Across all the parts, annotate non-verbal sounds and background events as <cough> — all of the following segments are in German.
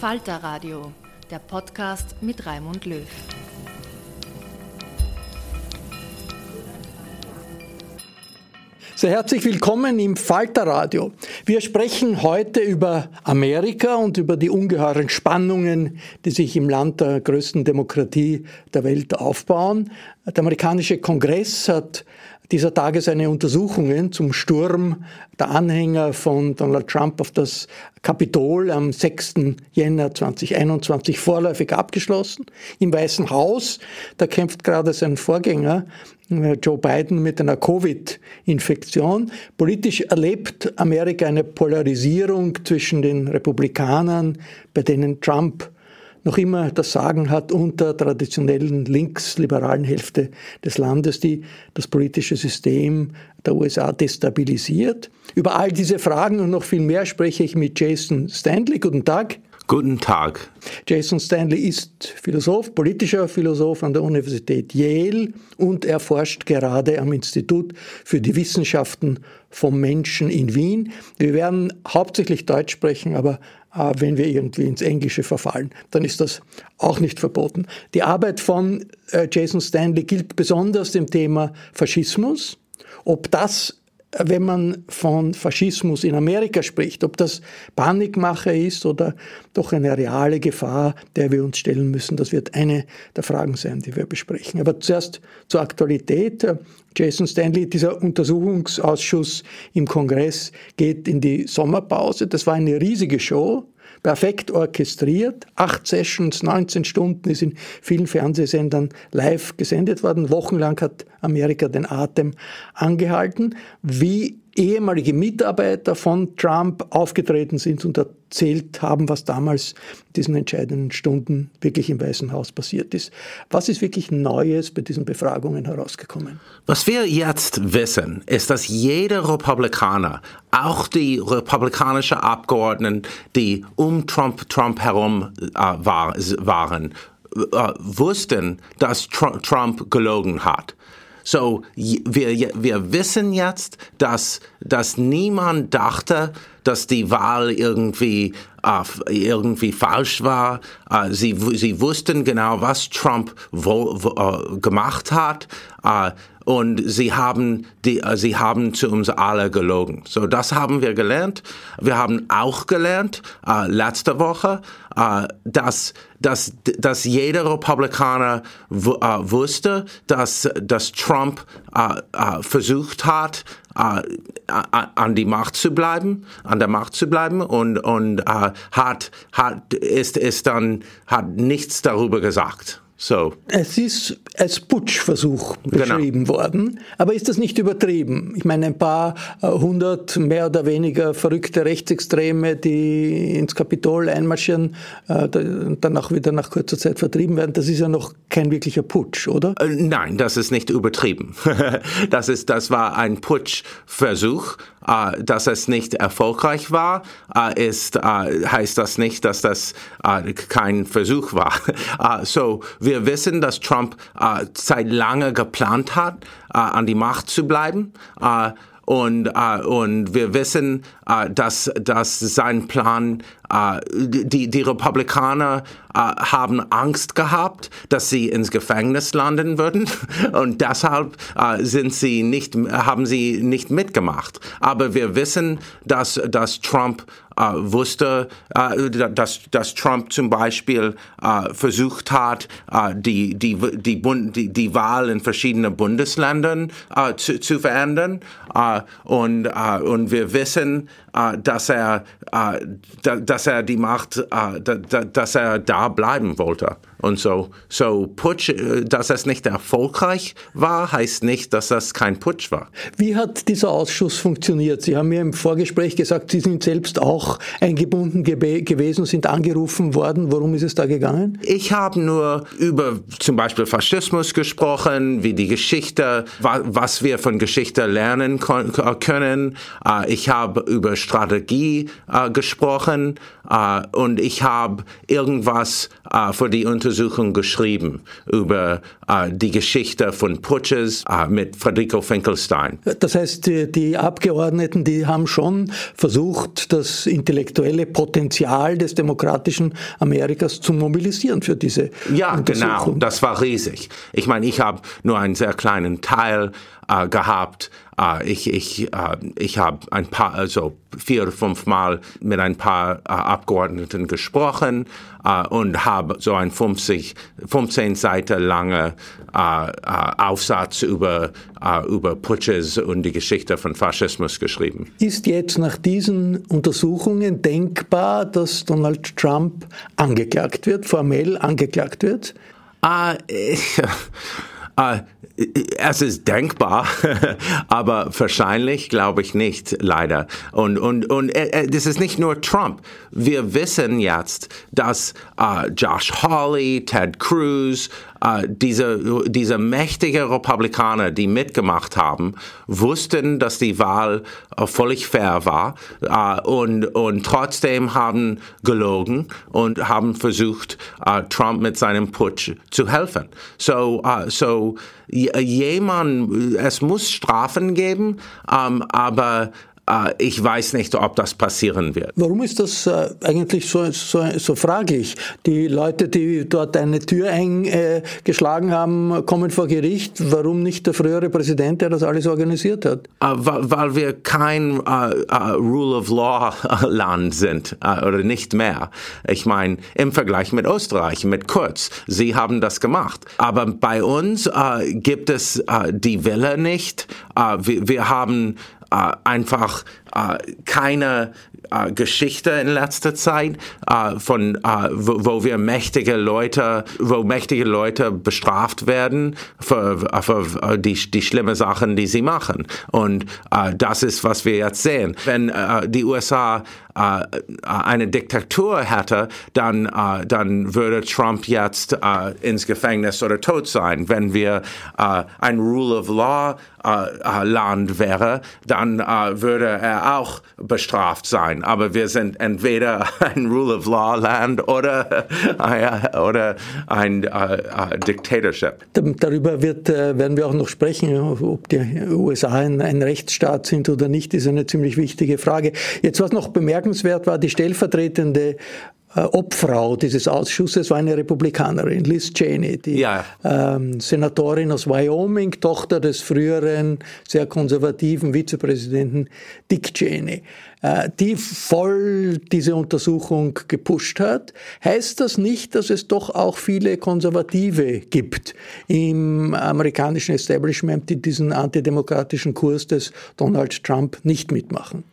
Falter Radio, der Podcast mit Raimund Löw. Sehr herzlich willkommen im Falterradio. Wir sprechen heute über Amerika und über die ungeheuren Spannungen, die sich im Land der größten Demokratie der Welt aufbauen. Der amerikanische Kongress hat dieser Tage seine Untersuchungen zum Sturm der Anhänger von Donald Trump auf das Kapitol am 6. Jänner 2021 vorläufig abgeschlossen. Im Weißen Haus, da kämpft gerade sein Vorgänger äh, Joe Biden mit einer Covid-Infektion. Politisch erlebt Amerika eine Polarisierung zwischen den Republikanern, bei denen Trump noch immer das Sagen hat unter traditionellen linksliberalen Hälfte des Landes, die das politische System der USA destabilisiert. Über all diese Fragen und noch viel mehr spreche ich mit Jason Stanley. Guten Tag. Guten Tag. Jason Stanley ist Philosoph, politischer Philosoph an der Universität Yale und er forscht gerade am Institut für die Wissenschaften vom Menschen in Wien. Wir werden hauptsächlich Deutsch sprechen, aber wenn wir irgendwie ins Englische verfallen, dann ist das auch nicht verboten. Die Arbeit von äh, Jason Stanley gilt besonders dem Thema Faschismus. Ob das wenn man von Faschismus in Amerika spricht, ob das Panikmache ist oder doch eine reale Gefahr, der wir uns stellen müssen, das wird eine der Fragen sein, die wir besprechen. Aber zuerst zur Aktualität. Jason Stanley, dieser Untersuchungsausschuss im Kongress geht in die Sommerpause. Das war eine riesige Show perfekt orchestriert. Acht Sessions, 19 Stunden ist in vielen Fernsehsendern live gesendet worden. Wochenlang hat Amerika den Atem angehalten. Wie ehemalige Mitarbeiter von Trump aufgetreten sind und erzählt haben, was damals in diesen entscheidenden Stunden wirklich im Weißen Haus passiert ist. Was ist wirklich Neues bei diesen Befragungen herausgekommen? Was wir jetzt wissen, ist, dass jeder Republikaner, auch die republikanischen Abgeordneten, die um Trump, Trump herum äh, war, waren, äh, wussten, dass Trump gelogen hat. So, wir, wir wissen jetzt, dass, dass niemand dachte, dass die Wahl irgendwie, äh, irgendwie falsch war. Äh, sie, sie wussten genau, was Trump wo, wo, äh, gemacht hat. Äh, und sie haben, die, äh, sie haben zu uns alle gelogen. So, das haben wir gelernt. Wir haben auch gelernt, äh, letzte Woche, äh, dass, dass, dass jeder Republikaner äh, wusste, dass, dass Trump äh, äh, versucht hat, an die Macht zu bleiben, an der Macht zu bleiben und, und hat, hat, ist, ist dann, hat nichts darüber gesagt. So. Es ist als Putschversuch genau. beschrieben genau. worden, aber ist das nicht übertrieben? Ich meine, ein paar äh, hundert mehr oder weniger verrückte Rechtsextreme, die ins Kapitol einmarschieren äh, dann auch wieder nach kurzer Zeit vertrieben werden, das ist ja noch kein wirklicher Putsch, oder? Äh, nein, das ist nicht übertrieben. <laughs> das, ist, das war ein Putschversuch. dass es nicht erfolgreich war, ist, heißt das nicht, dass das kein Versuch war. <laughs> so, wir wissen, dass Trump äh, seit lange geplant hat, äh, an die Macht zu bleiben. Äh, und, äh, und wir wissen, äh, dass, dass sein Plan, äh, die, die Republikaner äh, haben Angst gehabt, dass sie ins Gefängnis landen würden. <laughs> Und deshalb äh, sind sie nicht, haben sie nicht mitgemacht. Aber wir wissen, dass, dass Trump äh, wusste, äh, dass, dass Trump zum Beispiel äh, versucht hat, die, die, die, Bund, die, die Wahl in verschiedenen Bundesländern zu, zu verändern. Und, und wir wissen, dass er, dass er die Macht, dass er da bleiben wollte. Und so, so Putsch, äh, dass es nicht erfolgreich war, heißt nicht, dass das kein Putsch war. Wie hat dieser Ausschuss funktioniert? Sie haben mir im Vorgespräch gesagt, Sie sind selbst auch eingebunden gewesen, sind angerufen worden. Worum ist es da gegangen? Ich habe nur über zum Beispiel Faschismus gesprochen, wie die Geschichte, was wir von Geschichte lernen können. Äh, ich habe über Strategie äh, gesprochen und ich habe irgendwas für die Untersuchung Untersuchung geschrieben über äh, die Geschichte von Putsches äh, mit Federico Finkelstein. Das heißt, die, die, Abgeordneten, die haben schon versucht, das intellektuelle Potenzial des demokratischen Amerikas zu mobilisieren für diese Ja, genau. Das war riesig. Ich meine, ich habe nur einen sehr kleinen Teil äh, gehabt. Äh, ich ich, äh, ich habe ein paar, also vier oder fünf Mal mit ein paar äh, Abgeordneten gesprochen äh, und habe so ein 50, 15 Seiten lange äh, Aufsatz über, über Putsches und die Geschichte von Faschismus geschrieben. Ist jetzt nach diesen Untersuchungen denkbar, dass Donald Trump angeklagt wird, formell angeklagt wird? Uh, uh, <laughs> es ist denkbar, <laughs> aber wahrscheinlich glaube ich nicht, leider. Und, und, und äh, äh, das ist nicht nur Trump. Wir wissen jetzt, dass äh, Josh Hawley, Ted Cruz, äh, diese, diese mächtige Republikaner, die mitgemacht haben, wussten, dass die Wahl äh, völlig fair war äh, und, und trotzdem haben gelogen und haben versucht, äh, Trump mit seinem Putsch zu helfen. So, so jemand, es muss Strafen geben, ähm, aber ich weiß nicht, ob das passieren wird. Warum ist das äh, eigentlich so, so, so fraglich? Die Leute, die dort eine Tür eingeschlagen haben, kommen vor Gericht. Warum nicht der frühere Präsident, der das alles organisiert hat? Äh, weil wir kein Rule of Law Land sind oder nicht mehr. Ich meine, im Vergleich mit Österreich, mit Kurz, sie haben das gemacht. Aber bei uns gibt es die Wille nicht. wir, wir haben äh, einfach äh, keine äh, Geschichte in letzter Zeit äh, von äh, wo, wo, wir mächtige Leute, wo mächtige Leute bestraft werden für, für die, die schlimme Sachen, die sie machen. Und äh, das ist, was wir jetzt sehen. Wenn äh, die USA äh, eine Diktatur hätte, dann, dann würde Trump jetzt ins Gefängnis oder tot sein. Wenn wir ein Rule of Law Land wäre, dann würde er auch bestraft sein sein. Aber wir sind entweder <laughs> ein Rule of Law Land oder, <laughs> oder ein äh, äh, Dictatorship. Darüber wird, äh, werden wir auch noch sprechen, ob die USA ein, ein Rechtsstaat sind oder nicht, ist eine ziemlich wichtige Frage. Jetzt, was noch bemerkenswert war, die stellvertretende Obfrau dieses Ausschusses war eine Republikanerin, Liz Cheney, die ja. ähm, Senatorin aus Wyoming, Tochter des früheren sehr konservativen Vizepräsidenten Dick Cheney, äh, die voll diese Untersuchung gepusht hat. Heißt das nicht, dass es doch auch viele Konservative gibt im amerikanischen Establishment, die diesen antidemokratischen Kurs des Donald Trump nicht mitmachen?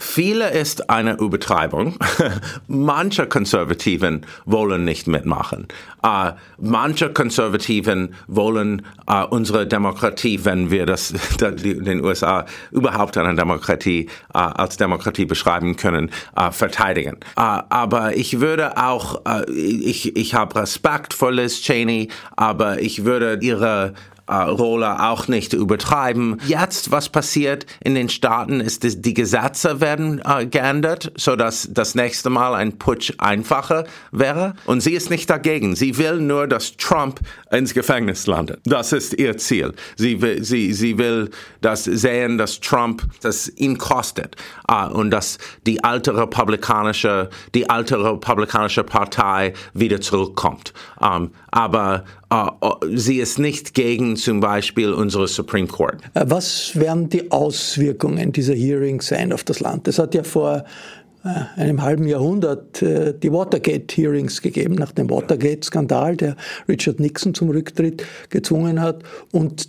Viele ist eine Übertreibung. <laughs> manche Konservativen wollen nicht mitmachen. Uh, manche Konservativen wollen uh, unsere Demokratie, wenn wir das <laughs> den USA überhaupt eine Demokratie uh, als Demokratie beschreiben können, verteidigen. aber ich würde auch, ich, ich habe Respekt vor Liz Cheney, aber ich würde ihre äh, Rolle auch nicht übertreiben. Jetzt, was passiert in den Staaten, ist, dass die Gesetze werden äh, geändert, so dass das nächste Mal ein Putsch einfacher wäre. Und sie ist nicht dagegen. Sie will nur, dass Trump ins Gefängnis landet. Das ist ihr Ziel. Sie will, sie, sie will das sehen, dass Trump das ihn kostet äh, und dass die alte republikanische, die alte republikanische Partei wieder zurückkommt. Ähm, aber uh, sie ist nicht gegen zum Beispiel unsere Supreme Court. Äh, was werden die Auswirkungen dieser Hearings sein auf das Land? Es hat ja vor einem halben Jahrhundert die Watergate-Hearings gegeben, nach dem Watergate-Skandal, der Richard Nixon zum Rücktritt gezwungen hat. Und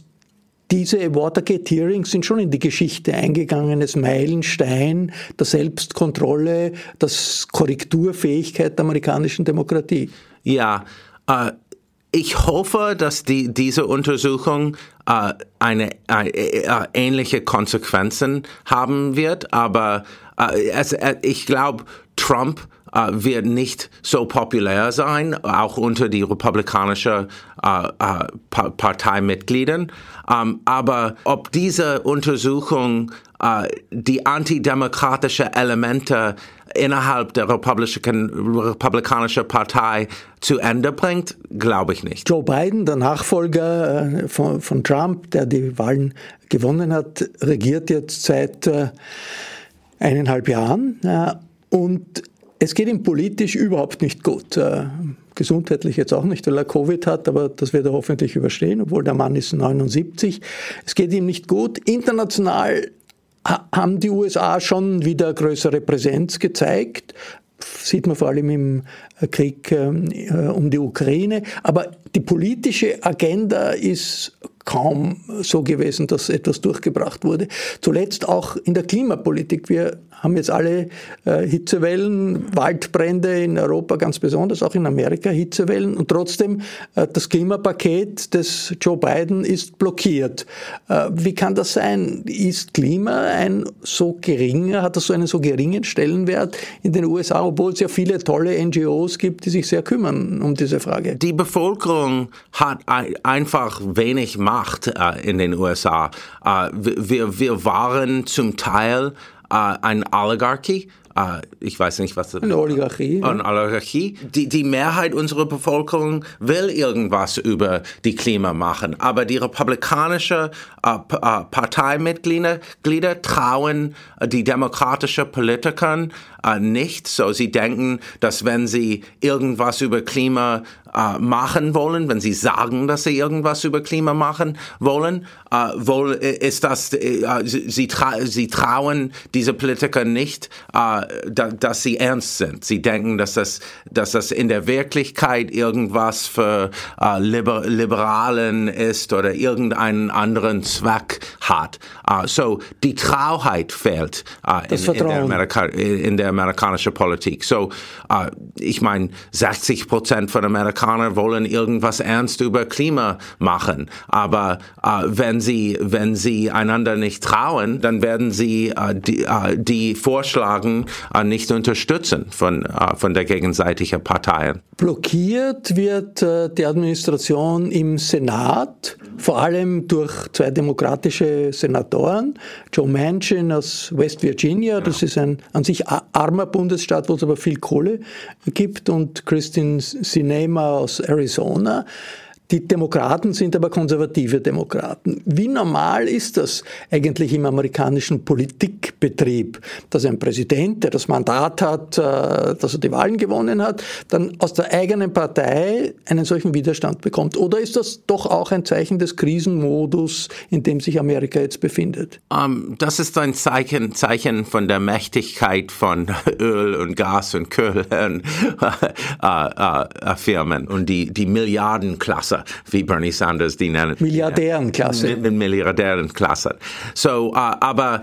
diese Watergate-Hearings sind schon in die Geschichte eingegangenes Meilenstein der Selbstkontrolle, der Korrekturfähigkeit der amerikanischen Demokratie. Ja, äh, ich hoffe, dass die, diese Untersuchung äh, eine äh, äh, ähnliche Konsequenzen haben wird, aber äh, es, äh, ich glaube, Trump äh, wird nicht so populär sein, auch unter die republikanischen Parteimitgliedern. Ähm, aber ob diese Untersuchung die antidemokratische Elemente innerhalb der Republikan Republikanischen Partei zu Ende bringt, glaube ich nicht. Joe Biden, der Nachfolger äh, von, von, Trump, der die Wahlen gewonnen hat, regiert jetzt seit äh, eineinhalb Jahren. Äh, und es geht ihm politisch überhaupt nicht gut. Äh, gesundheitlich jetzt auch nicht, weil er Covid hat, aber das wird er hoffentlich überstehen, obwohl der Mann ist 79. Es geht ihm nicht gut. International haben die USA schon wieder größere Präsenz gezeigt. Sieht man vor allem im Krieg ähm, äh, um die Ukraine. Aber die politische Agenda ist kaum so gewesen, dass etwas durchgebracht wurde. Zuletzt auch in der Klimapolitik. Wir haben jetzt alle äh, Hitzewellen, Waldbrände in Europa ganz besonders, auch in Amerika Hitzewellen und trotzdem äh, das Klimapaket des Joe Biden ist blockiert. Äh, wie kann das sein? Ist Klima ein so geringer, hat das so einen so geringen Stellenwert in den USA, obwohl es ja viele tolle NGOs gibt, die sich sehr kümmern um diese Frage? Die Bevölkerung hat einfach wenig Macht äh, in den USA. Äh, wir, wir waren zum Teil äh, eine Oligarchie. Ich weiß nicht, was das Eine Oligarchie. Eine Oligarchie. Die, die Mehrheit unserer Bevölkerung will irgendwas über die Klima machen, aber die republikanische Parteimitglieder trauen die demokratischen Politikern nicht. So sie denken, dass wenn sie irgendwas über Klima äh, machen wollen, wenn sie sagen, dass sie irgendwas über Klima machen wollen, äh, wohl äh, ist das, äh, sie, tra sie trauen diese Politiker nicht, äh, da, dass sie ernst sind. Sie denken, dass das, dass das in der Wirklichkeit irgendwas für äh, Liber Liberalen ist oder irgendeinen anderen Zweck hat. So die Trauheit fehlt in, in, der Amerika in, der amerikanischen Politik. So uh, ich meine, 60 Prozent von Amerikanern wollen irgendwas ernst über Klima machen, aber wenn sie wenn sie einander nicht trauen, dann werden sie die, die vorschlagen nicht unterstützen von von der gegenseitigen Parteien. Blockiert wird die Administration im Senat vor allem durch zwei demokratische Senatoren, Joe Manchin aus West Virginia, das ist ein an sich armer Bundesstaat, wo es aber viel Kohle gibt, und Christine Sinema aus Arizona. Die Demokraten sind aber konservative Demokraten. Wie normal ist das eigentlich im amerikanischen Politikbetrieb, dass ein Präsident, der das Mandat hat, äh, dass er die Wahlen gewonnen hat, dann aus der eigenen Partei einen solchen Widerstand bekommt? Oder ist das doch auch ein Zeichen des Krisenmodus, in dem sich Amerika jetzt befindet? Um, ähm, das ist ein Zeichen, Zeichen von der Mächtigkeit von <laughs> Öl und Gas und Kohlen <laughs> äh, äh, Firmen und die, die Milliardenklasse, wie Bernie Sanders die nennen. Milliardärenklasse. Milliardärenklasse. So, uh, aber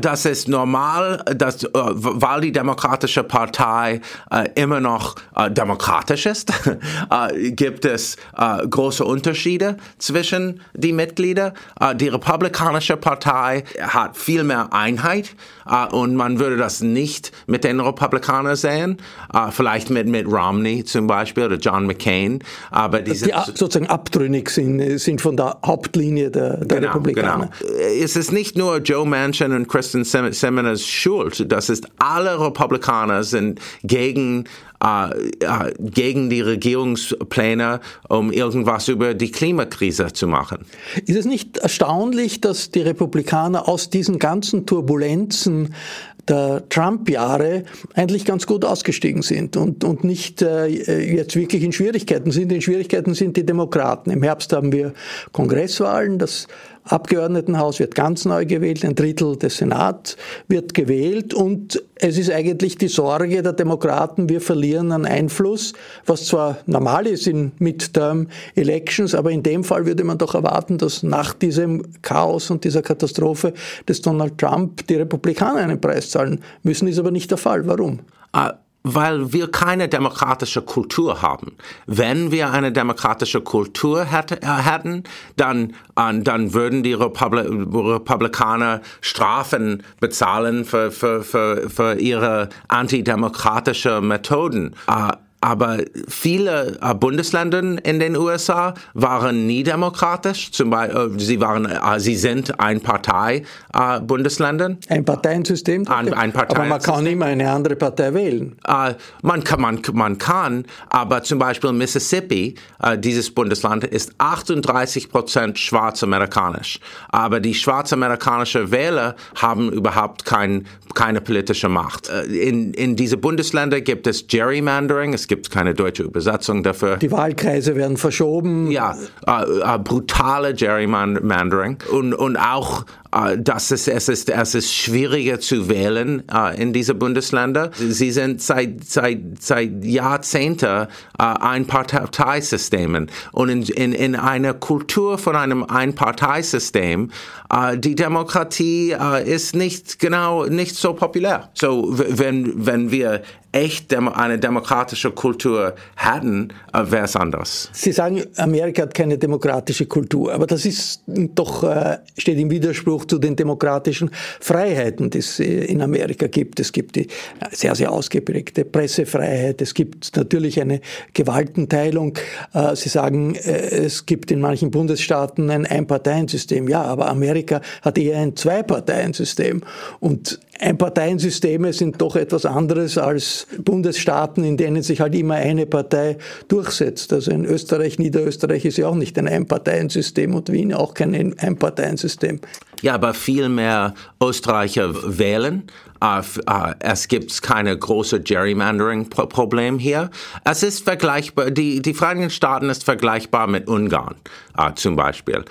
das ist normal, dass, uh, weil die Demokratische Partei immer noch demokratisch ist, <laughs> gibt es große Unterschiede zwischen die Mitglieder. die Republikanische Partei hat viel mehr Einheit und man würde das nicht mit den Republikanern sehen, vielleicht mit, mit Romney zum Beispiel oder John McCain, aber die, die sozusagen abtrünnig sind, sind von der Hauptlinie der, der genau, Republikaner. Genau. Es ist nicht nur Joe Manchin und Kristen Seminer's Schuld, das ist alle Republikaner sind gegen äh, äh, gegen die Regierungspläne, um irgendwas über die Klimakrise zu machen. Ist es nicht erstaunlich, dass die Republikaner aus diesen ganzen Turbulenzen der Trump-Jahre eigentlich ganz gut ausgestiegen sind und, und nicht äh, jetzt wirklich in Schwierigkeiten sind. In Schwierigkeiten sind die Demokraten. Im Herbst haben wir Kongresswahlen. Das Abgeordnetenhaus wird ganz neu gewählt, ein Drittel des Senats wird gewählt und es ist eigentlich die Sorge der Demokraten, wir verlieren an Einfluss, was zwar normal ist in Midterm Elections, aber in dem Fall würde man doch erwarten, dass nach diesem Chaos und dieser Katastrophe des Donald Trump die Republikaner einen Preis zahlen müssen, ist aber nicht der Fall. Warum? Uh weil wir keine demokratische Kultur haben. Wenn wir eine demokratische Kultur hätte, äh, hätten, dann, äh, dann würden die Republi Republikaner Strafen bezahlen für, für, für, für ihre antidemokratische Methoden. Aber viele äh, Bundesländer in den USA waren nie demokratisch. Zum Beispiel, äh, sie waren, äh, sie sind ein Partei äh, Bundesländer. Ein Parteiensystem. Ein, ein Parteiensystem. Aber man kann immer eine andere Partei wählen. Äh, man kann, man, man kann, aber zum Beispiel Mississippi, dieses Bundesland ist 38 Prozent schwarz-amerikanisch. Aber die schwarz-amerikanischen Wähler haben überhaupt kein, keine politische Macht. in, in diese Bundesländer gibt es Gerrymandering. Es gibt keine deutsche Übersetzung dafür. Die Wahlkreise werden verschoben. Ja, äh, äh, brutale Gerrymandering und, und auch äh, dass es, es, ist, es ist schwieriger zu wählen äh, in diese Bundesländer. Sie sind seit, seit, seit Jahrzehnten äh, Einparteisystemen. Und in, in, in einer Kultur von einem Einparteisystem, die Demokratie ist nicht genau, nicht so populär. So, wenn, wenn wir echt eine demokratische Kultur hätten, wäre es anders. Sie sagen, Amerika hat keine demokratische Kultur, aber das ist doch, äh, steht im Widerspruch zu den demokratischen Freiheiten, die es äh, in Amerika gibt. Es gibt die sehr, sehr ausgeprägte Pressefreiheit, es gibt natürlich eine Gewaltenteilung. Sie sagen, es gibt in manchen Bundesstaaten ein Einparteiensystem. Ja, aber Amerika hat eher ein Zwei-Parteien-System. Und Einparteiensysteme sind doch etwas anderes als Bundesstaaten, in denen sich halt immer eine Partei durchsetzt. Also in Österreich, Niederösterreich ist ja auch nicht ein Einparteiensystem und Wien auch kein Einparteiensystem. Ja, aber viel mehr Österreicher wählen. Uh, es gibt keine große Gerrymandering-Problem hier. Es ist vergleichbar, die, die Vereinigten Staaten ist vergleichbar mit Ungarn uh, zum Beispiel.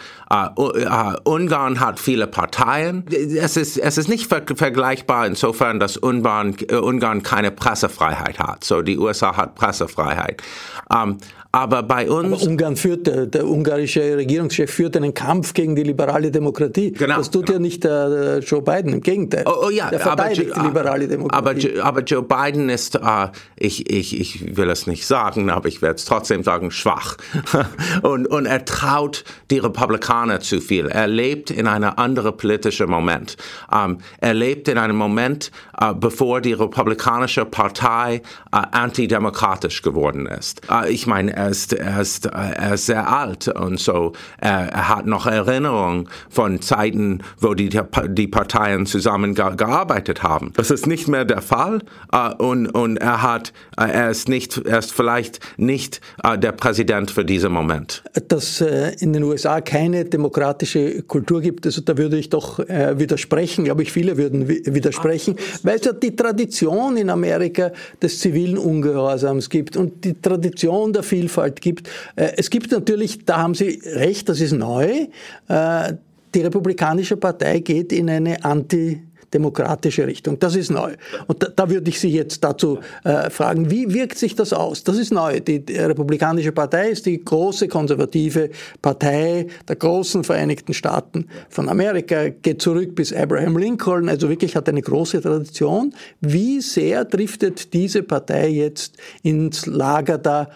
Ungarn hat viele Parteien. Es ist, es ist nicht ver vergleichbar insofern, dass Ungarn, Ungarn keine Pressefreiheit hat. So, die USA hat Pressefreiheit. Um, aber bei uns. Aber Ungarn führt, der, der, ungarische Regierungschef führt einen Kampf gegen die liberale Demokratie. Genau, das tut genau. ja nicht der, der, Joe Biden, im Gegenteil. Oh, oh ja, der verteidigt aber, die liberale Demokratie. Aber, aber Joe Biden ist, uh, ich, ich, ich will es nicht sagen, aber ich werde es trotzdem sagen, schwach. <laughs> und, und er traut die Republikaner zu viel. Er lebt in einem anderen politischen Moment. Um, er lebt in einen Moment, äh, bevor die Republikanische Partei äh, antidemokratisch geworden ist. Äh, ich meine, er ist, er, ist, äh, er ist sehr alt und so, er, er hat noch Erinnerungen von Zeiten, wo die, die Parteien zusammengearbeitet haben. Das ist nicht mehr der Fall äh, und, und er hat, äh, er ist nicht, er ist vielleicht nicht der Präsident für diesen Moment. Dass in den USA keine demokratische Kultur gibt, also da würde ich doch widersprechen, glaube ich, viele würden widersprechen, weil es ja die Tradition in Amerika des zivilen Ungehorsams gibt und die Tradition der Vielfalt gibt. Es gibt natürlich, da haben Sie recht, das ist neu, die Republikanische Partei geht in eine Anti- demokratische Richtung. Das ist neu. Und da, da würde ich Sie jetzt dazu äh, fragen, wie wirkt sich das aus? Das ist neu. Die, die Republikanische Partei ist die große konservative Partei der großen Vereinigten Staaten von Amerika, geht zurück bis Abraham Lincoln, also wirklich hat eine große Tradition. Wie sehr driftet diese Partei jetzt ins Lager der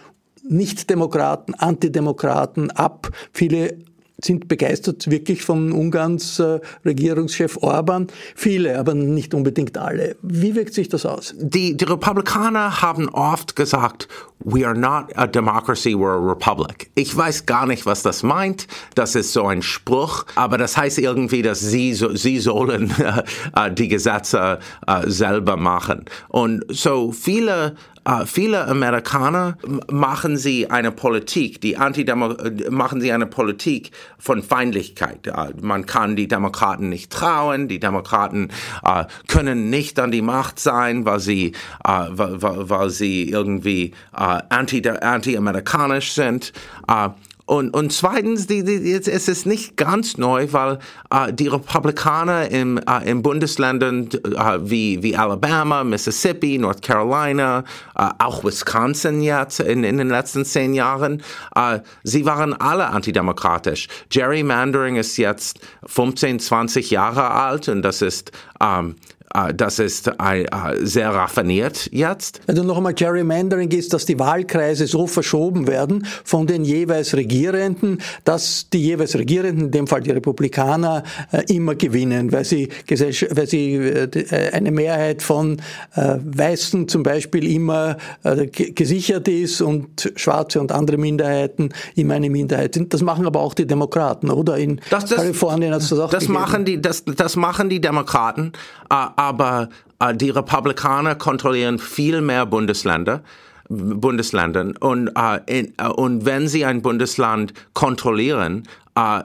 Nicht-Demokraten, Antidemokraten ab? Viele sind begeistert wirklich von Ungarns äh, Regierungschef Orban. Viele, aber nicht unbedingt alle. Wie wirkt sich das aus? Die, die Republikaner haben oft gesagt, we are not a democracy, we're a republic. Ich weiß gar nicht, was das meint. Das ist so ein Spruch, aber das heißt irgendwie, dass sie, sie sollen <laughs> äh, die Gesetze äh, selber machen. Und so viele Uh, viele Amerikaner machen sie eine Politik, die Antidemo machen sie eine Politik von Feindlichkeit. Uh, man kann die Demokraten nicht trauen, die Demokraten uh, können nicht an die Macht sein, weil sie, weil, weil, sie irgendwie anti-amerikanisch sind. Und, und zweitens, die, die, es ist nicht ganz neu, weil äh, die Republikaner im, äh, in Bundesländern äh, wie, wie Alabama, Mississippi, North Carolina, äh, auch Wisconsin jetzt in, in den letzten zehn Jahren, äh, sie waren alle antidemokratisch. Gerrymandering ist jetzt 15, 20 Jahre alt und das ist ähm, äh, das ist äh, sehr raffiniert jetzt. Also noch einmal Gerrymandering ist, dass die Wahlkreise so verschoben werden von den jeweils Regierenden, dass die jeweils Regierenden, in dem Fall die Republikaner, äh, immer gewinnen, weil sie, weil sie eine Mehrheit von Weißen zum Beispiel immer gesichert ist und Schwarze und andere Minderheiten immer eine Minderheit sind. Das machen aber auch die Demokraten, oder? In das, das, Kalifornien hat es das auch das machen die, das, das machen die Demokraten aber äh, die Republikaner kontrollieren viel mehr Bundesländer. Bundesländern und, äh, in, äh, und wenn sie ein Bundesland kontrollieren, äh,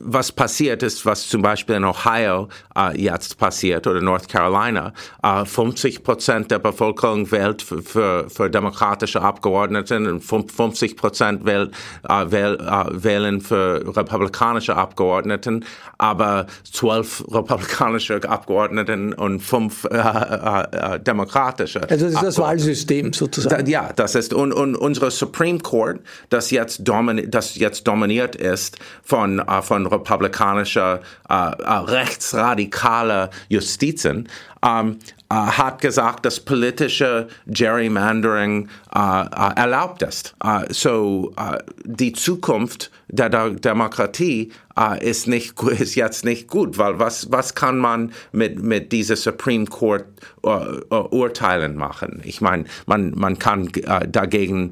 was passiert ist, was zum Beispiel in Ohio äh, jetzt passiert oder North Carolina. Äh, 50 Prozent der Bevölkerung wählt für, für, für demokratische Abgeordnete und 50 Prozent wählt, äh, wähl, äh, wählen für republikanische Abgeordneten, aber zwölf republikanische Abgeordneten und fünf äh, demokratische. Also das ist das Wahlsystem sozusagen. Da, ja, das ist und, und unsere Supreme Court, das jetzt, domini das jetzt dominiert ist von äh, von republikanischer, äh, äh, rechtsradikaler Justizen, äh, hat gesagt, dass politische Gerrymandering äh, äh, erlaubt ist. Äh, so die Zukunft der, Demokratie ist, nicht, ist jetzt nicht gut, weil was, was kann man mit, mit dieser Supreme Court Urteilen machen? Ich meine, man, man kann dagegen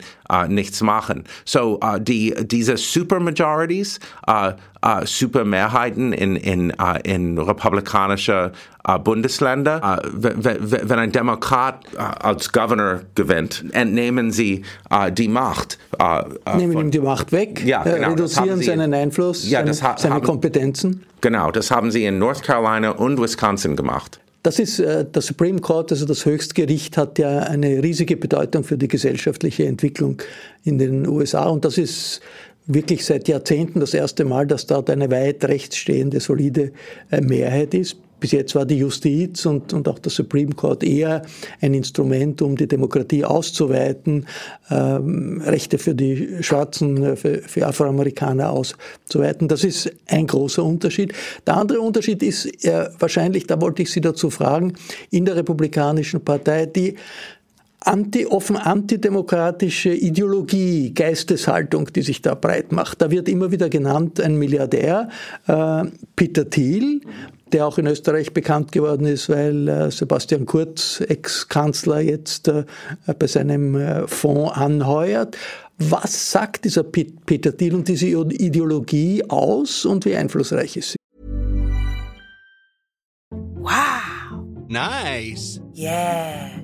nichts machen. So die, diese Supermajorities, Supermehrheiten in, in, in republikanischer Bundesländer, wenn ein Demokrat äh, als Governor gewinnt, entnehmen sie äh, die Macht. Äh, Nehmen ihm die Macht weg, ja, genau, reduzieren sie, seinen Einfluss, ja, seine, ha seine haben, Kompetenzen. Genau, das haben sie in North Carolina und Wisconsin gemacht. Das ist äh, der Supreme Court, also das Höchstgericht, hat ja eine riesige Bedeutung für die gesellschaftliche Entwicklung in den USA und das ist wirklich seit Jahrzehnten das erste Mal, dass dort eine weit rechtsstehende, solide äh, Mehrheit ist. Bis jetzt war die Justiz und, und auch der Supreme Court eher ein Instrument, um die Demokratie auszuweiten, ähm, Rechte für die Schwarzen, für, für Afroamerikaner auszuweiten. Das ist ein großer Unterschied. Der andere Unterschied ist äh, wahrscheinlich, da wollte ich Sie dazu fragen, in der Republikanischen Partei, die anti, offen antidemokratische Ideologie, Geisteshaltung, die sich da breit macht. Da wird immer wieder genannt ein Milliardär, äh, Peter Thiel, der auch in Österreich bekannt geworden ist, weil äh, Sebastian Kurz, Ex-Kanzler, jetzt äh, bei seinem äh, Fonds anheuert. Was sagt dieser Peter Thiel und diese Ideologie aus und wie einflussreich ist sie? Wow! Nice! Yeah!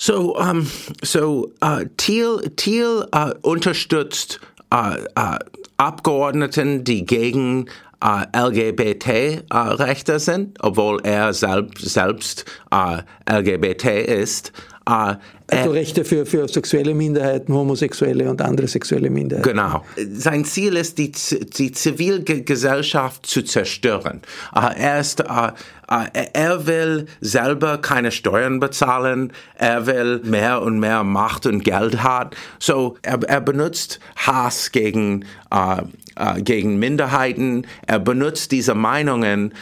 So, um, so, uh, Thiel, Thiel uh, unterstützt uh, uh, Abgeordneten, die gegen uh, LGBT-Rechte sind, obwohl er selbst, selbst uh, LGBT ist. Uh, also Rechte für, für sexuelle Minderheiten, Homosexuelle und andere sexuelle Minderheiten. Genau. Sein Ziel ist, die, die Zivilgesellschaft zu zerstören. Uh, er, ist, uh, uh, er will selber keine Steuern bezahlen. Er will mehr und mehr Macht und Geld haben. So, er, er benutzt Hass gegen gegen Minderheiten. Er benutzt diese Meinungen,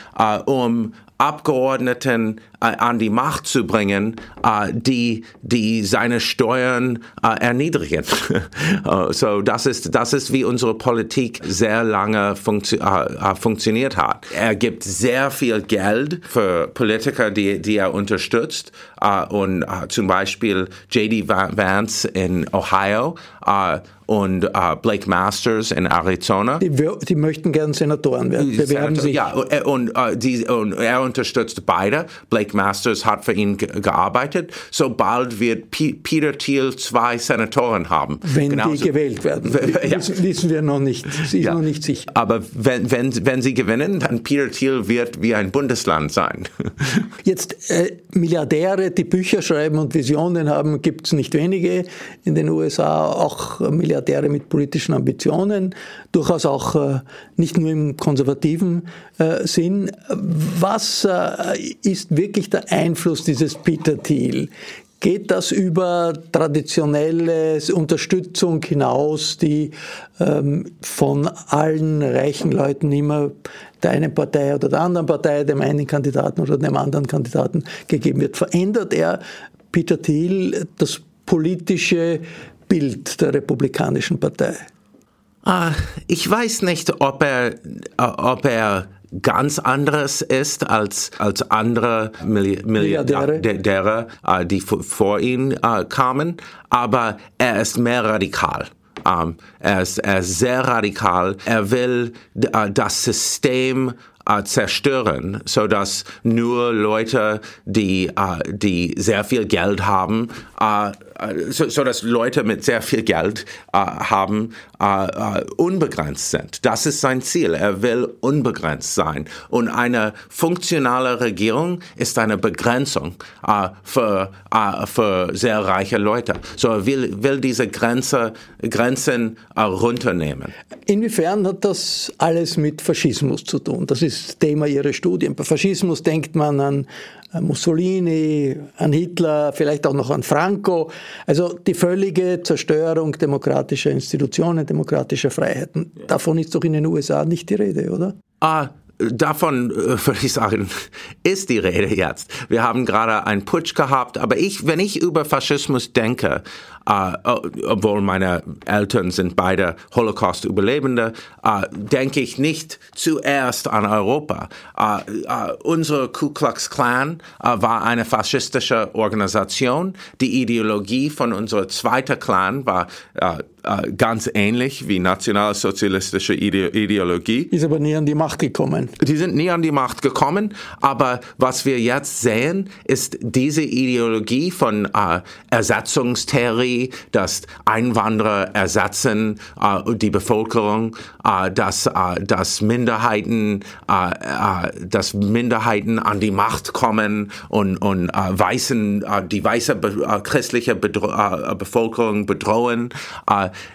um Abgeordneten äh, an die Macht zu bringen, äh, die, die seine Steuern äh, erniedrigen. <laughs> Äh, so, das ist, das ist, wie unsere Politik sehr lange funktio äh, äh, funktioniert hat. Er gibt sehr viel Geld für Politiker, die, die er unterstützt. und zum Beispiel J.D. Vance in Ohio und Blake Masters in Arizona. Die, die möchten gern Senatoren werden. Bewerben sich. Ja, und, die, und er unterstützt beide. Blake Masters hat für ihn gearbeitet. Sobald wird P Peter Thiel zwei Senatoren haben. Wenn Genauso. die gewählt werden. ja. Wissen wir noch nicht. Sie ist ja. noch nicht sicher. Aber wenn, wenn, wenn sie gewinnen, dann Peter Thiel wird wie ein Bundesland sein. <laughs> Jetzt äh, Milliardäre, die Bücher schreiben und Visionen haben, gibt es nicht wenige in den USA. Auch Milliardäre Milliardäre mit politischen Ambitionen, durchaus auch äh, nicht nur im konservativen äh, Sinn. Was äh, ist wirklich der Einfluss dieses Peter Thiel? Geht das über traditionelle Unterstützung hinaus, die ähm, von allen reichen Leuten immer der einen Partei oder der anderen Partei, dem einen Kandidaten oder dem anderen Kandidaten gegeben wird? Verändert er Peter Thiel das politische Bild der Republikanischen Partei? Uh, ich weiß nicht, ob er, uh, ob er ganz anderes ist als, als andere Milli Milliardäre, Milliardäre uh, die vor ihm kamen, aber er ist mehr radikal. Um, er, ist, er ist sehr radikal. Er will das System äh, zerstören, so dass nur Leute, die, äh, die sehr viel Geld haben, äh, äh so, so dass Leute mit sehr viel Geld äh, haben, äh, unbegrenzt sind. Das ist sein Ziel. Er will unbegrenzt sein. Und eine funktionale Regierung ist eine Begrenzung für, für sehr reiche Leute. So er will, will diese Grenze, Grenzen runternehmen. Inwiefern hat das alles mit Faschismus zu tun? Das ist Thema ihrer Studien. Bei Faschismus denkt man an Mussolini, an Hitler, vielleicht auch noch an Franco. Also die völlige Zerstörung demokratischer Institutionen, demokratischer Freiheiten. Davon ist doch in den USA nicht die Rede, oder? Ah, davon äh, <laughs> würde ich sagen, ist die Rede jetzt. Wir haben gerade einen Putsch gehabt, aber ich, wenn ich über Faschismus denke, obwohl meine Eltern sind beide Holocaust-Überlebende, äh, denke ich nicht zuerst an Europa. Äh unsere Ku Klux Klan war eine faschistische Organisation. Die Ideologie von unserer zweiten Clan war äh, ganz ähnlich wie nationalsozialistische Ide Ideologie. Ist aber nie an die Macht gekommen. Die sind nie an die Macht gekommen, aber was wir jetzt sehen, ist diese Ideologie von äh, Ersetzungstheorie, dass Einwanderer ersetzen äh, die Bevölkerung, äh, dass, äh, dass Minderheiten, dass Minderheiten an die Macht kommen und, und weißen, die weiße christliche Bedro Bevölkerung bedrohen.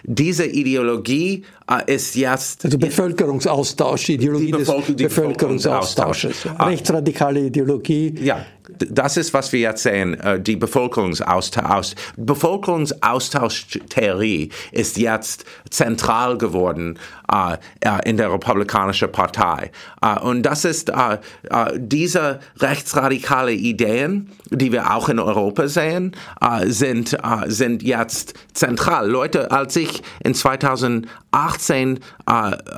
Diese Ideologie ist jetzt... Also Bevölkerungsaustausch, Ideologie des Bevölkerungsaustausches. Rechtsradikale Ideologie. Ja, das ist, was wir jetzt sehen, äh, die Bevölkerungsaustausch. Bevölkerungsaustauschtheorie ist jetzt zentral geworden äh, äh, in der Republikanischen Partei. Und das ist diese rechtsradikale Ideen, die wir auch in Europa sehen, sind, sind jetzt zentral. Leute, als ich in 2018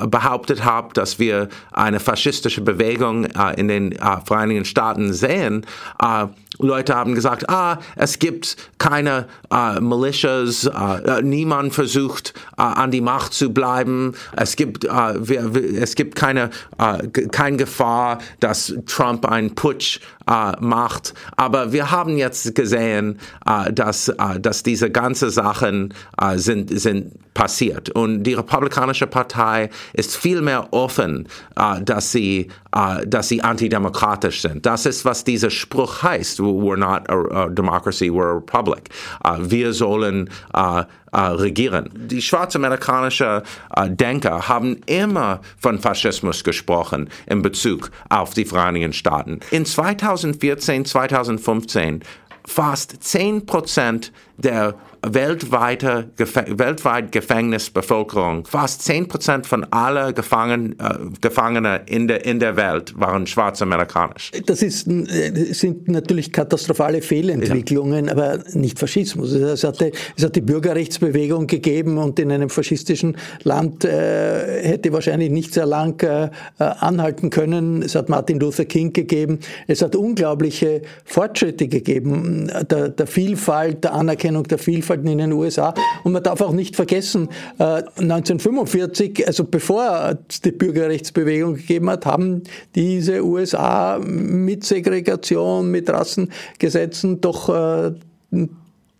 behauptet habe, dass wir eine faschistische Bewegung in den Vereinigten Staaten sehen, uh, Leute haben gesagt, ah, es gibt keine äh, Militias, äh, niemand versucht äh, an die Macht zu bleiben, es gibt, äh, wir, wir, es gibt keine, äh, keine Gefahr, dass Trump einen Putsch äh, macht. Aber wir haben jetzt gesehen, dass, dass diese ganzen Sachen sind, sind passiert. Und die Republikanische Partei ist viel mehr offen, dass, sie, dass sie antidemokratisch sind. Das ist, was dieser Spruch heißt we're not a, a democracy, we're a republic. Uh, wir sollen uh, uh, regieren. Die schwarzamerikanische uh, Denker haben immer von Faschismus gesprochen in Bezug auf die Vereinigten Staaten. In 2014, 2015 fast 10 Prozent der weltweite, weltweit Gefängnisbevölkerung. Fast 10 Prozent von aller Gefangen, äh, Gefangene in der, in der Welt waren schwarzamerikanisch. Das ist, äh, sind natürlich katastrophale Fehlentwicklungen, ja. aber nicht Faschismus. Es, hatte, es hat die Bürgerrechtsbewegung gegeben und in einem faschistischen Land äh, hätte wahrscheinlich nicht sehr lang äh, anhalten können. Es hat Martin Luther King gegeben. Es hat unglaubliche Fortschritte gegeben, der, der Vielfalt, der Anerkennung der Vielfalt Vielfalt in den USA. Und man darf auch nicht vergessen, 1945, äh, also bevor es die Bürgerrechtsbewegung gegeben hat, haben diese USA mit Segregation, mit Rassengesetzen doch äh,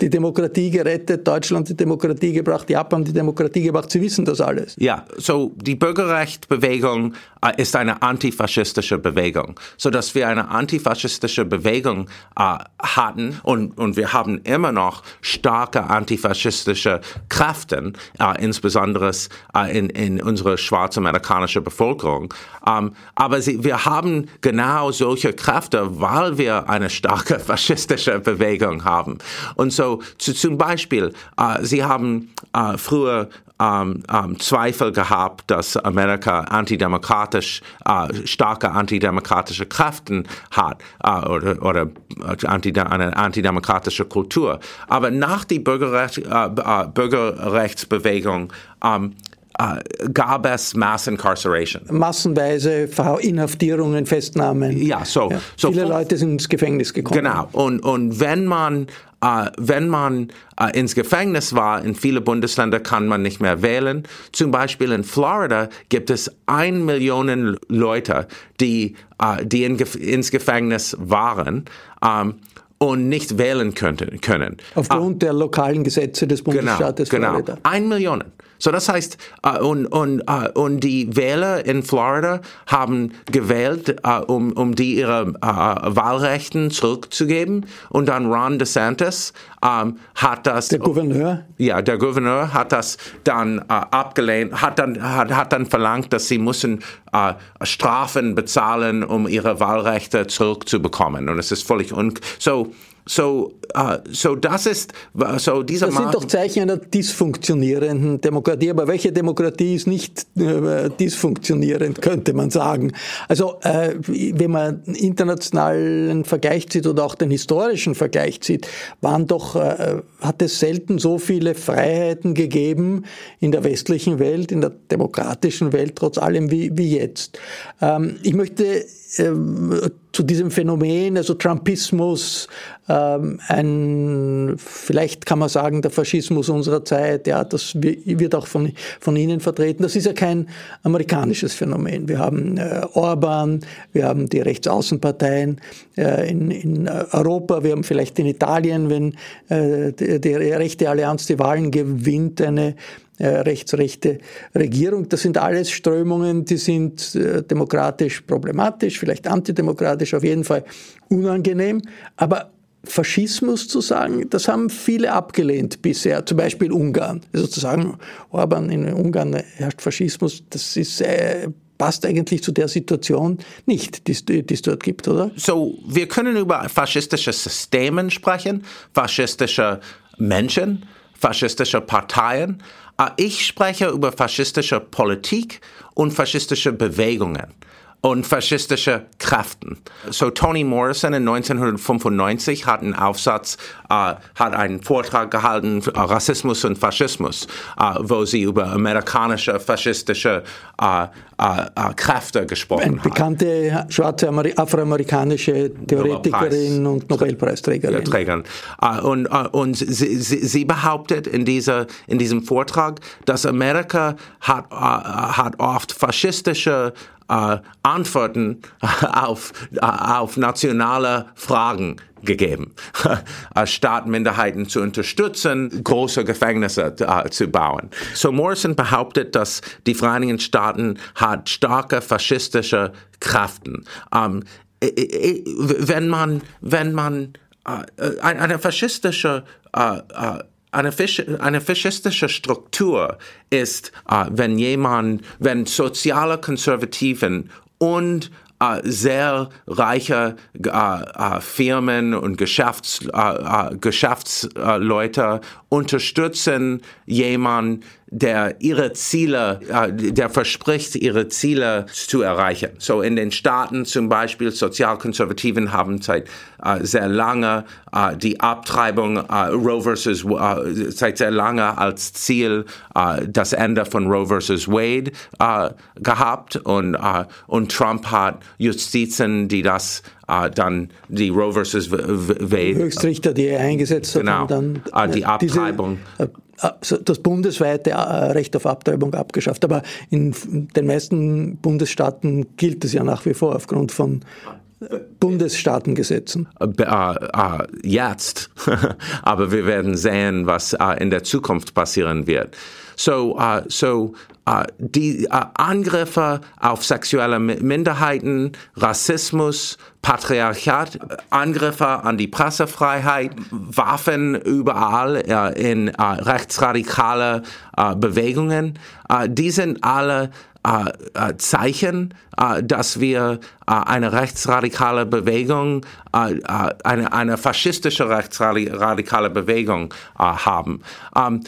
die Demokratie gerettet, Deutschland die Demokratie gebracht, Japan die Demokratie gebracht. Sie wissen das alles. Ja, so die Bürgerrechtsbewegung äh, ist eine antifaschistische Bewegung, so dass wir eine antifaschistische Bewegung äh, hatten und, und wir haben immer noch starke antifaschistische Kräfte, äh, insbesondere äh, in, in unserer schwarzamerikanischen Bevölkerung. Ähm, aber sie, wir haben genau solche Kräfte, weil wir eine starke <laughs> faschistische Bewegung haben. Und so so zu, zum Beispiel, äh, Sie haben äh, früher ähm, ähm, Zweifel gehabt, dass Amerika antidemokratisch, äh, starke antidemokratische Kräfte hat äh, oder, oder äh, anti, eine antidemokratische Kultur. Aber nach der Bürgerrecht, äh, äh, Bürgerrechtsbewegung ähm, äh, gab es Mass Incarceration. Massenweise Inhaftierungen, Festnahmen. Ja, so. Ja. so Viele Leute sind ins Gefängnis gekommen. Genau. Und, und wenn man wenn man äh, ins Gefängnis war, in viele Bundesländer kann man nicht mehr wählen. Zum Beispiel in Florida gibt es ein Million Leute, die, äh, die in, ins Gefängnis waren. Ähm, und nicht wählen können. Aufgrund der lokalen Gesetze des Bundesstaates genau, Florida. Genau, ein Million. So das heißt, äh, und, und, äh, und die Wähler in Florida haben gewählt, äh, um, um die ihre Wahlrechten zurückzugeben. Und dann Ron DeSantis ähm, hat das. Der Gouverneur? Ja, der Gouverneur hat das dann abgelehnt, hat dann, hat, hat dann verlangt, dass sie müssen Strafen bezahlen, um ihre Wahlrechte zurückzubekommen. Und es ist völlig un so so, uh, so das ist, so dieser Das sind doch Zeichen einer dysfunktionierenden Demokratie. Aber welche Demokratie ist nicht äh, dysfunktionierend, könnte man sagen? Also, äh, wenn man internationalen Vergleich zieht oder auch den historischen Vergleich zieht, waren doch, äh, hat es selten so viele Freiheiten gegeben in der westlichen Welt, in der demokratischen Welt, trotz allem wie, wie jetzt. Ähm, ich möchte äh, zu diesem Phänomen, also Trumpismus, ein, vielleicht kann man sagen, der Faschismus unserer Zeit, ja, das wird auch von, von Ihnen vertreten. Das ist ja kein amerikanisches Phänomen. Wir haben äh, Orban, wir haben die Rechtsaußenparteien äh, in, in Europa, wir haben vielleicht in Italien, wenn äh, die, die rechte Allianz die Wahlen gewinnt, eine äh, rechtsrechte Regierung. Das sind alles Strömungen, die sind äh, demokratisch problematisch, vielleicht antidemokratisch, auf jeden Fall unangenehm. Aber Faschismus zu sagen, das haben viele abgelehnt bisher, zum Beispiel Ungarn. Also zu sagen, Orban in Ungarn herrscht Faschismus, das ist äh, passt eigentlich zu der Situation nicht, die, es dort gibt, oder? So, wir können über faschistische Systeme sprechen, faschistische Menschen, faschistische Parteien, Ah, ich spreche über faschistische Politik und faschistische Bewegungen und faschistische Kräften. So Toni Morrison in 1995 hat einen Aufsatz, äh, hat einen Vortrag gehalten, äh, Rassismus und Faschismus, äh, wo sie über amerikanische faschistische äh, äh, äh, Kräfte gesprochen hat. Eine bekannte schwarze Ameri afroamerikanische Theoretikerin und Nobelpreisträgerin. Trägerin. und und sie, sie, sie, behauptet in, dieser, in diesem Vortrag, dass Amerika hat, hat oft faschistische äh, Antworten <laughs> auf, äh, auf nationale Fragen gegeben, <laughs> statt Minderheiten zu unterstützen, große Gefängnisse äh, zu bauen. So Morrison behauptet, dass die Vereinigten Staaten hat starke faschistische Kräften. Ähm, wenn man, wenn man äh, eine faschistische äh, äh eine, eine faschistische Struktur ist, äh, wenn jemand, wenn soziale Konservativen und äh, sehr reiche äh, äh, Firmen und Geschäfts, äh, äh, Geschäftsleute unterstützen jemanden, der ihre Ziele, äh, der verspricht, ihre Ziele zu erreichen. So in den Staaten zum Beispiel, Sozialkonservativen haben seit äh, sehr lange äh, die Abtreibung Roe versus seit sehr lange als Ziel das Ende von Roe versus Wade gehabt. Und und Trump hat Justizen, die das dann die Roe versus Wade Höchstrichter, die er eingesetzt hat, genau, dann die Abtreibung. diese, das bundesweite äh, Recht auf Abtreibung abgeschafft. Aber in den meisten Bundesstaaten gilt es ja nach wie vor aufgrund von Bundesstaatengesetzen. Äh, jetzt. <laughs> Aber wir werden sehen, was in der Zukunft passieren wird. So, so die Angriffe auf sexuelle Minderheiten, Rassismus, Patriarchat, Angriffe an die Pressefreiheit, Waffen überall in rechtsradikale Bewegungen. Die sind alle Zeichen, dass wir eine rechtsradikale Bewegung, eine, eine faschistische rechtsradikale Bewegung haben. Ähm,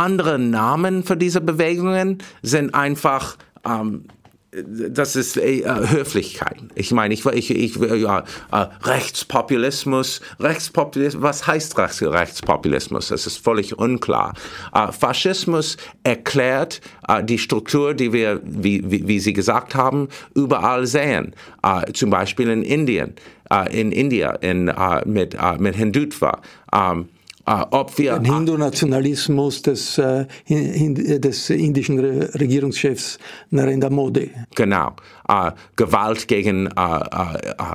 andere Namen für diese Bewegungen sind einfach ähm, das ist äh, Höflichkeit. Ich meine, ich, ich, ich ja, äh, Rechtspopulismus, Rechtspopulismus, was heißt Rechts, Rechtspopulismus? Das ist völlig unklar. Äh, Faschismus erklärt äh, die Struktur, die wir, wie, wie, wie, Sie gesagt haben, überall sehen. Äh, zum Beispiel in Indien, äh, in India, in, mit, mit Hindutva. Ähm, ob wir Ein Hindu-Nationalismus des, uh, des indischen Regierungschefs Narendra Modi. Genau. Uh, Gewalt gegen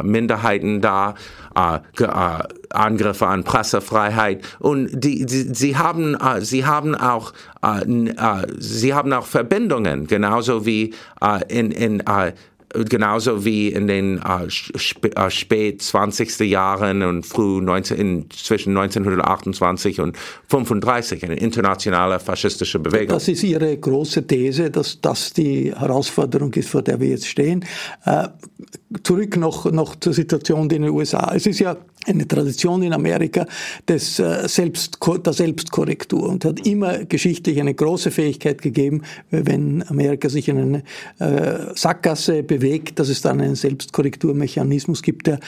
Minderheiten da, Angriffe an Pressefreiheit und die, die, sie haben sie haben auch sie haben auch Verbindungen genauso wie in in genauso wie in den äh, äh, spät 20. Jahren und früh 19, in, zwischen 1928 und 35 eine internationale faschistische Bewegung. Das ist Ihre große These, dass das die Herausforderung ist, vor der wir jetzt stehen. Äh, zurück noch, noch zur Situation in den USA. Es ist ja eine Tradition in Amerika des äh, Selbst, der Selbstkorrektur und hat immer geschichtlich eine große Fähigkeit gegeben, wenn Amerika sich in eine äh, Sackgasse bewegt, dass es dann einen Selbstkorrekturmechanismus gibt, der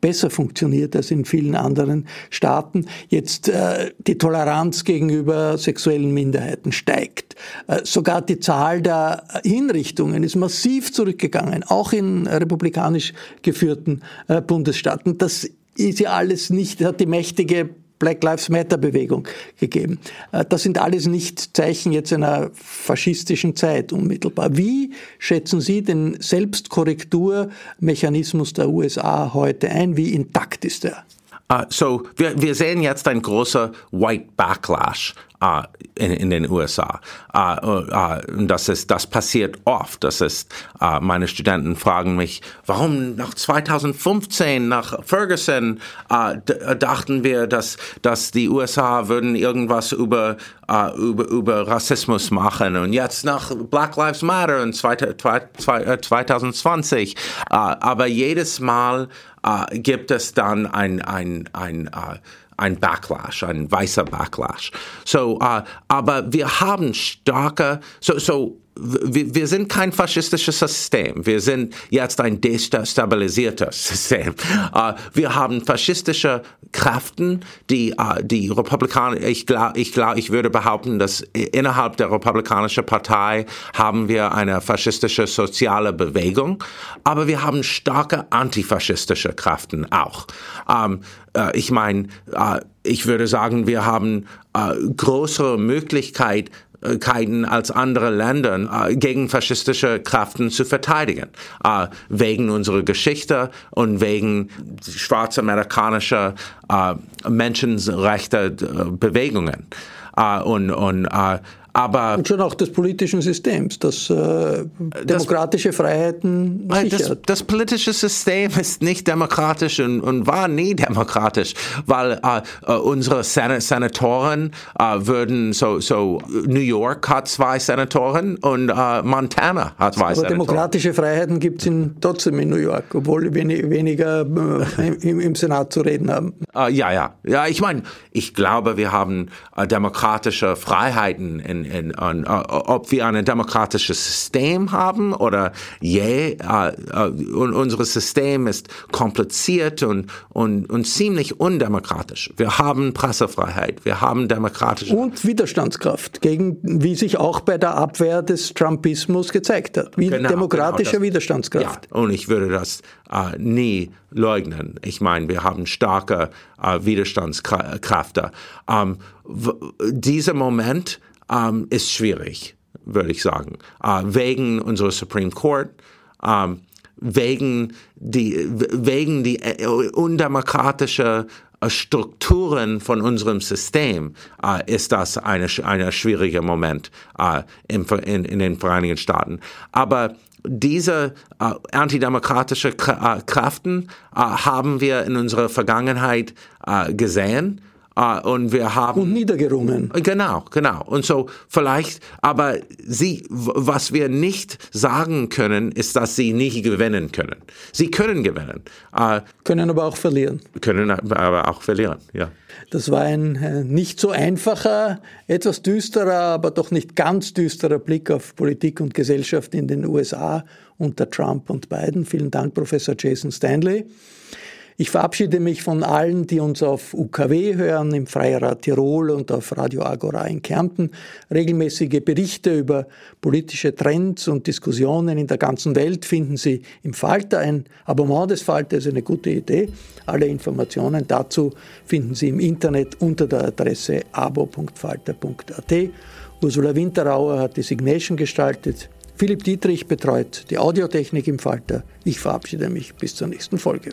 besser funktioniert als in vielen anderen Staaten. Jetzt äh, die Toleranz gegenüber sexuellen Minderheiten steigt. Äh, sogar die Zahl der Hinrichtungen ist massiv zurückgegangen, auch in republikanisch geführten äh, Bundesstaaten. Das ist ja alles nicht, hat die mächtige Black Lives Matter Bewegung gegeben. Äh, das sind alles nicht Zeichen jetzt einer faschistischen Zeit unmittelbar. Wie schätzen Sie den Selbstkorrekturmechanismus der USA heute ein? Wie intakt ist er? Uh, so wir, wir sehen jetzt ein großer White Backlash uh, in, in den USA. Uh, das ist, das passiert oft. Das ist, meine Studenten fragen mich, warum nach 2015, nach Ferguson, dachten wir, dass, dass die USA würden irgendwas über, über, über Rassismus machen und jetzt nach Black Lives Matter in 2020. aber jedes Mal äh, gibt es dann ein, ein, ein, äh, ein Backlash, ein weißer Backlash. So, äh, aber wir haben starke, so, so wir, sind kein faschistisches System. Wir sind jetzt ein destabilisiertes <laughs> System. Uh, wir haben faschistische Kräften, die uh, die Republikaner, ich glaube, ich, glaub, ich würde behaupten, dass innerhalb der Republikanischen Partei haben wir eine faschistische soziale Bewegung, aber wir haben starke antifaschistische Kräften auch. Um, uh, ich meine, ich würde sagen, wir haben größere Möglichkeit, Möglichkeiten als andere Länder äh, gegen faschistische Kräften zu verteidigen, äh, wegen unserer Geschichte und wegen schwarzamerikanischer äh, Menschenrechte Bewegungen. und, und aber und schon auch des politischen Systems, das äh, demokratische das, Freiheiten sichert. Das, das, politische System ist nicht demokratisch und, und war nie demokratisch, weil äh, äh, unsere Sen Senatoren äh, würden so so New York hat zwei Senatoren und äh, Montana hat zwei Aber Senatoren. demokratische Freiheiten gibt es trotzdem in New York, obwohl wenig, weniger äh, im, im, Senat zu reden haben. ja, ja, ja. Ich meine, ich glaube, wir haben demokratische Freiheiten in in, in, uh, ob wir ein demokratisches System haben oder je, uh, uh, unser System ist kompliziert und, und, und ziemlich undemokratisch. Wir haben Pressefreiheit, wir haben demokratische... Und Widerstandskraft, gegen, wie sich auch bei der Abwehr des Trumpismus gezeigt hat. Wie genau, demokratische genau, das, Widerstandskraft. Ja, und ich würde das nie leugnen. Ich meine, wir haben starke Widerstandskräfte. Um, dieser Moment ähm, ist schwierig, würde ich sagen. Äh, wegen unserer Supreme Court, ähm, wegen die, wegen die äh, undemokratische äh, Strukturen von unserem System äh, ist das ein eine schwieriger Moment äh, in, in, in, den Vereinigten Staaten. Aber diese äh, antidemokratische äh, Kräften äh, haben wir in unserer Vergangenheit gesehen und wir haben und niedergerungen. Genau, genau. Und so vielleicht, aber sie, was wir nicht sagen können, ist, dass sie nicht gewinnen können. Sie können gewinnen, uh, können aber auch verlieren. Können aber auch verlieren. Ja. Das war ein äh, nicht so einfacher, etwas düsterer, aber doch nicht ganz düsterer Blick auf Politik und Gesellschaft in den USA unter Trump und Biden. Vielen Dank, Professor Jason Stanley. Ich verabschiede mich von allen, die uns auf UKW hören, im Freirad Tirol und auf Radio Agora in Kärnten. Regelmäßige Berichte über politische Trends und Diskussionen in der ganzen Welt finden Sie im Falter. Ein Abonnement des Falter ist eine gute Idee. Alle Informationen dazu finden Sie im Internet unter der Adresse abo.falter.at. Ursula Winterauer hat die Signation gestaltet. Philipp Dietrich betreut die Audiotechnik im Falter. Ich verabschiede mich bis zur nächsten Folge.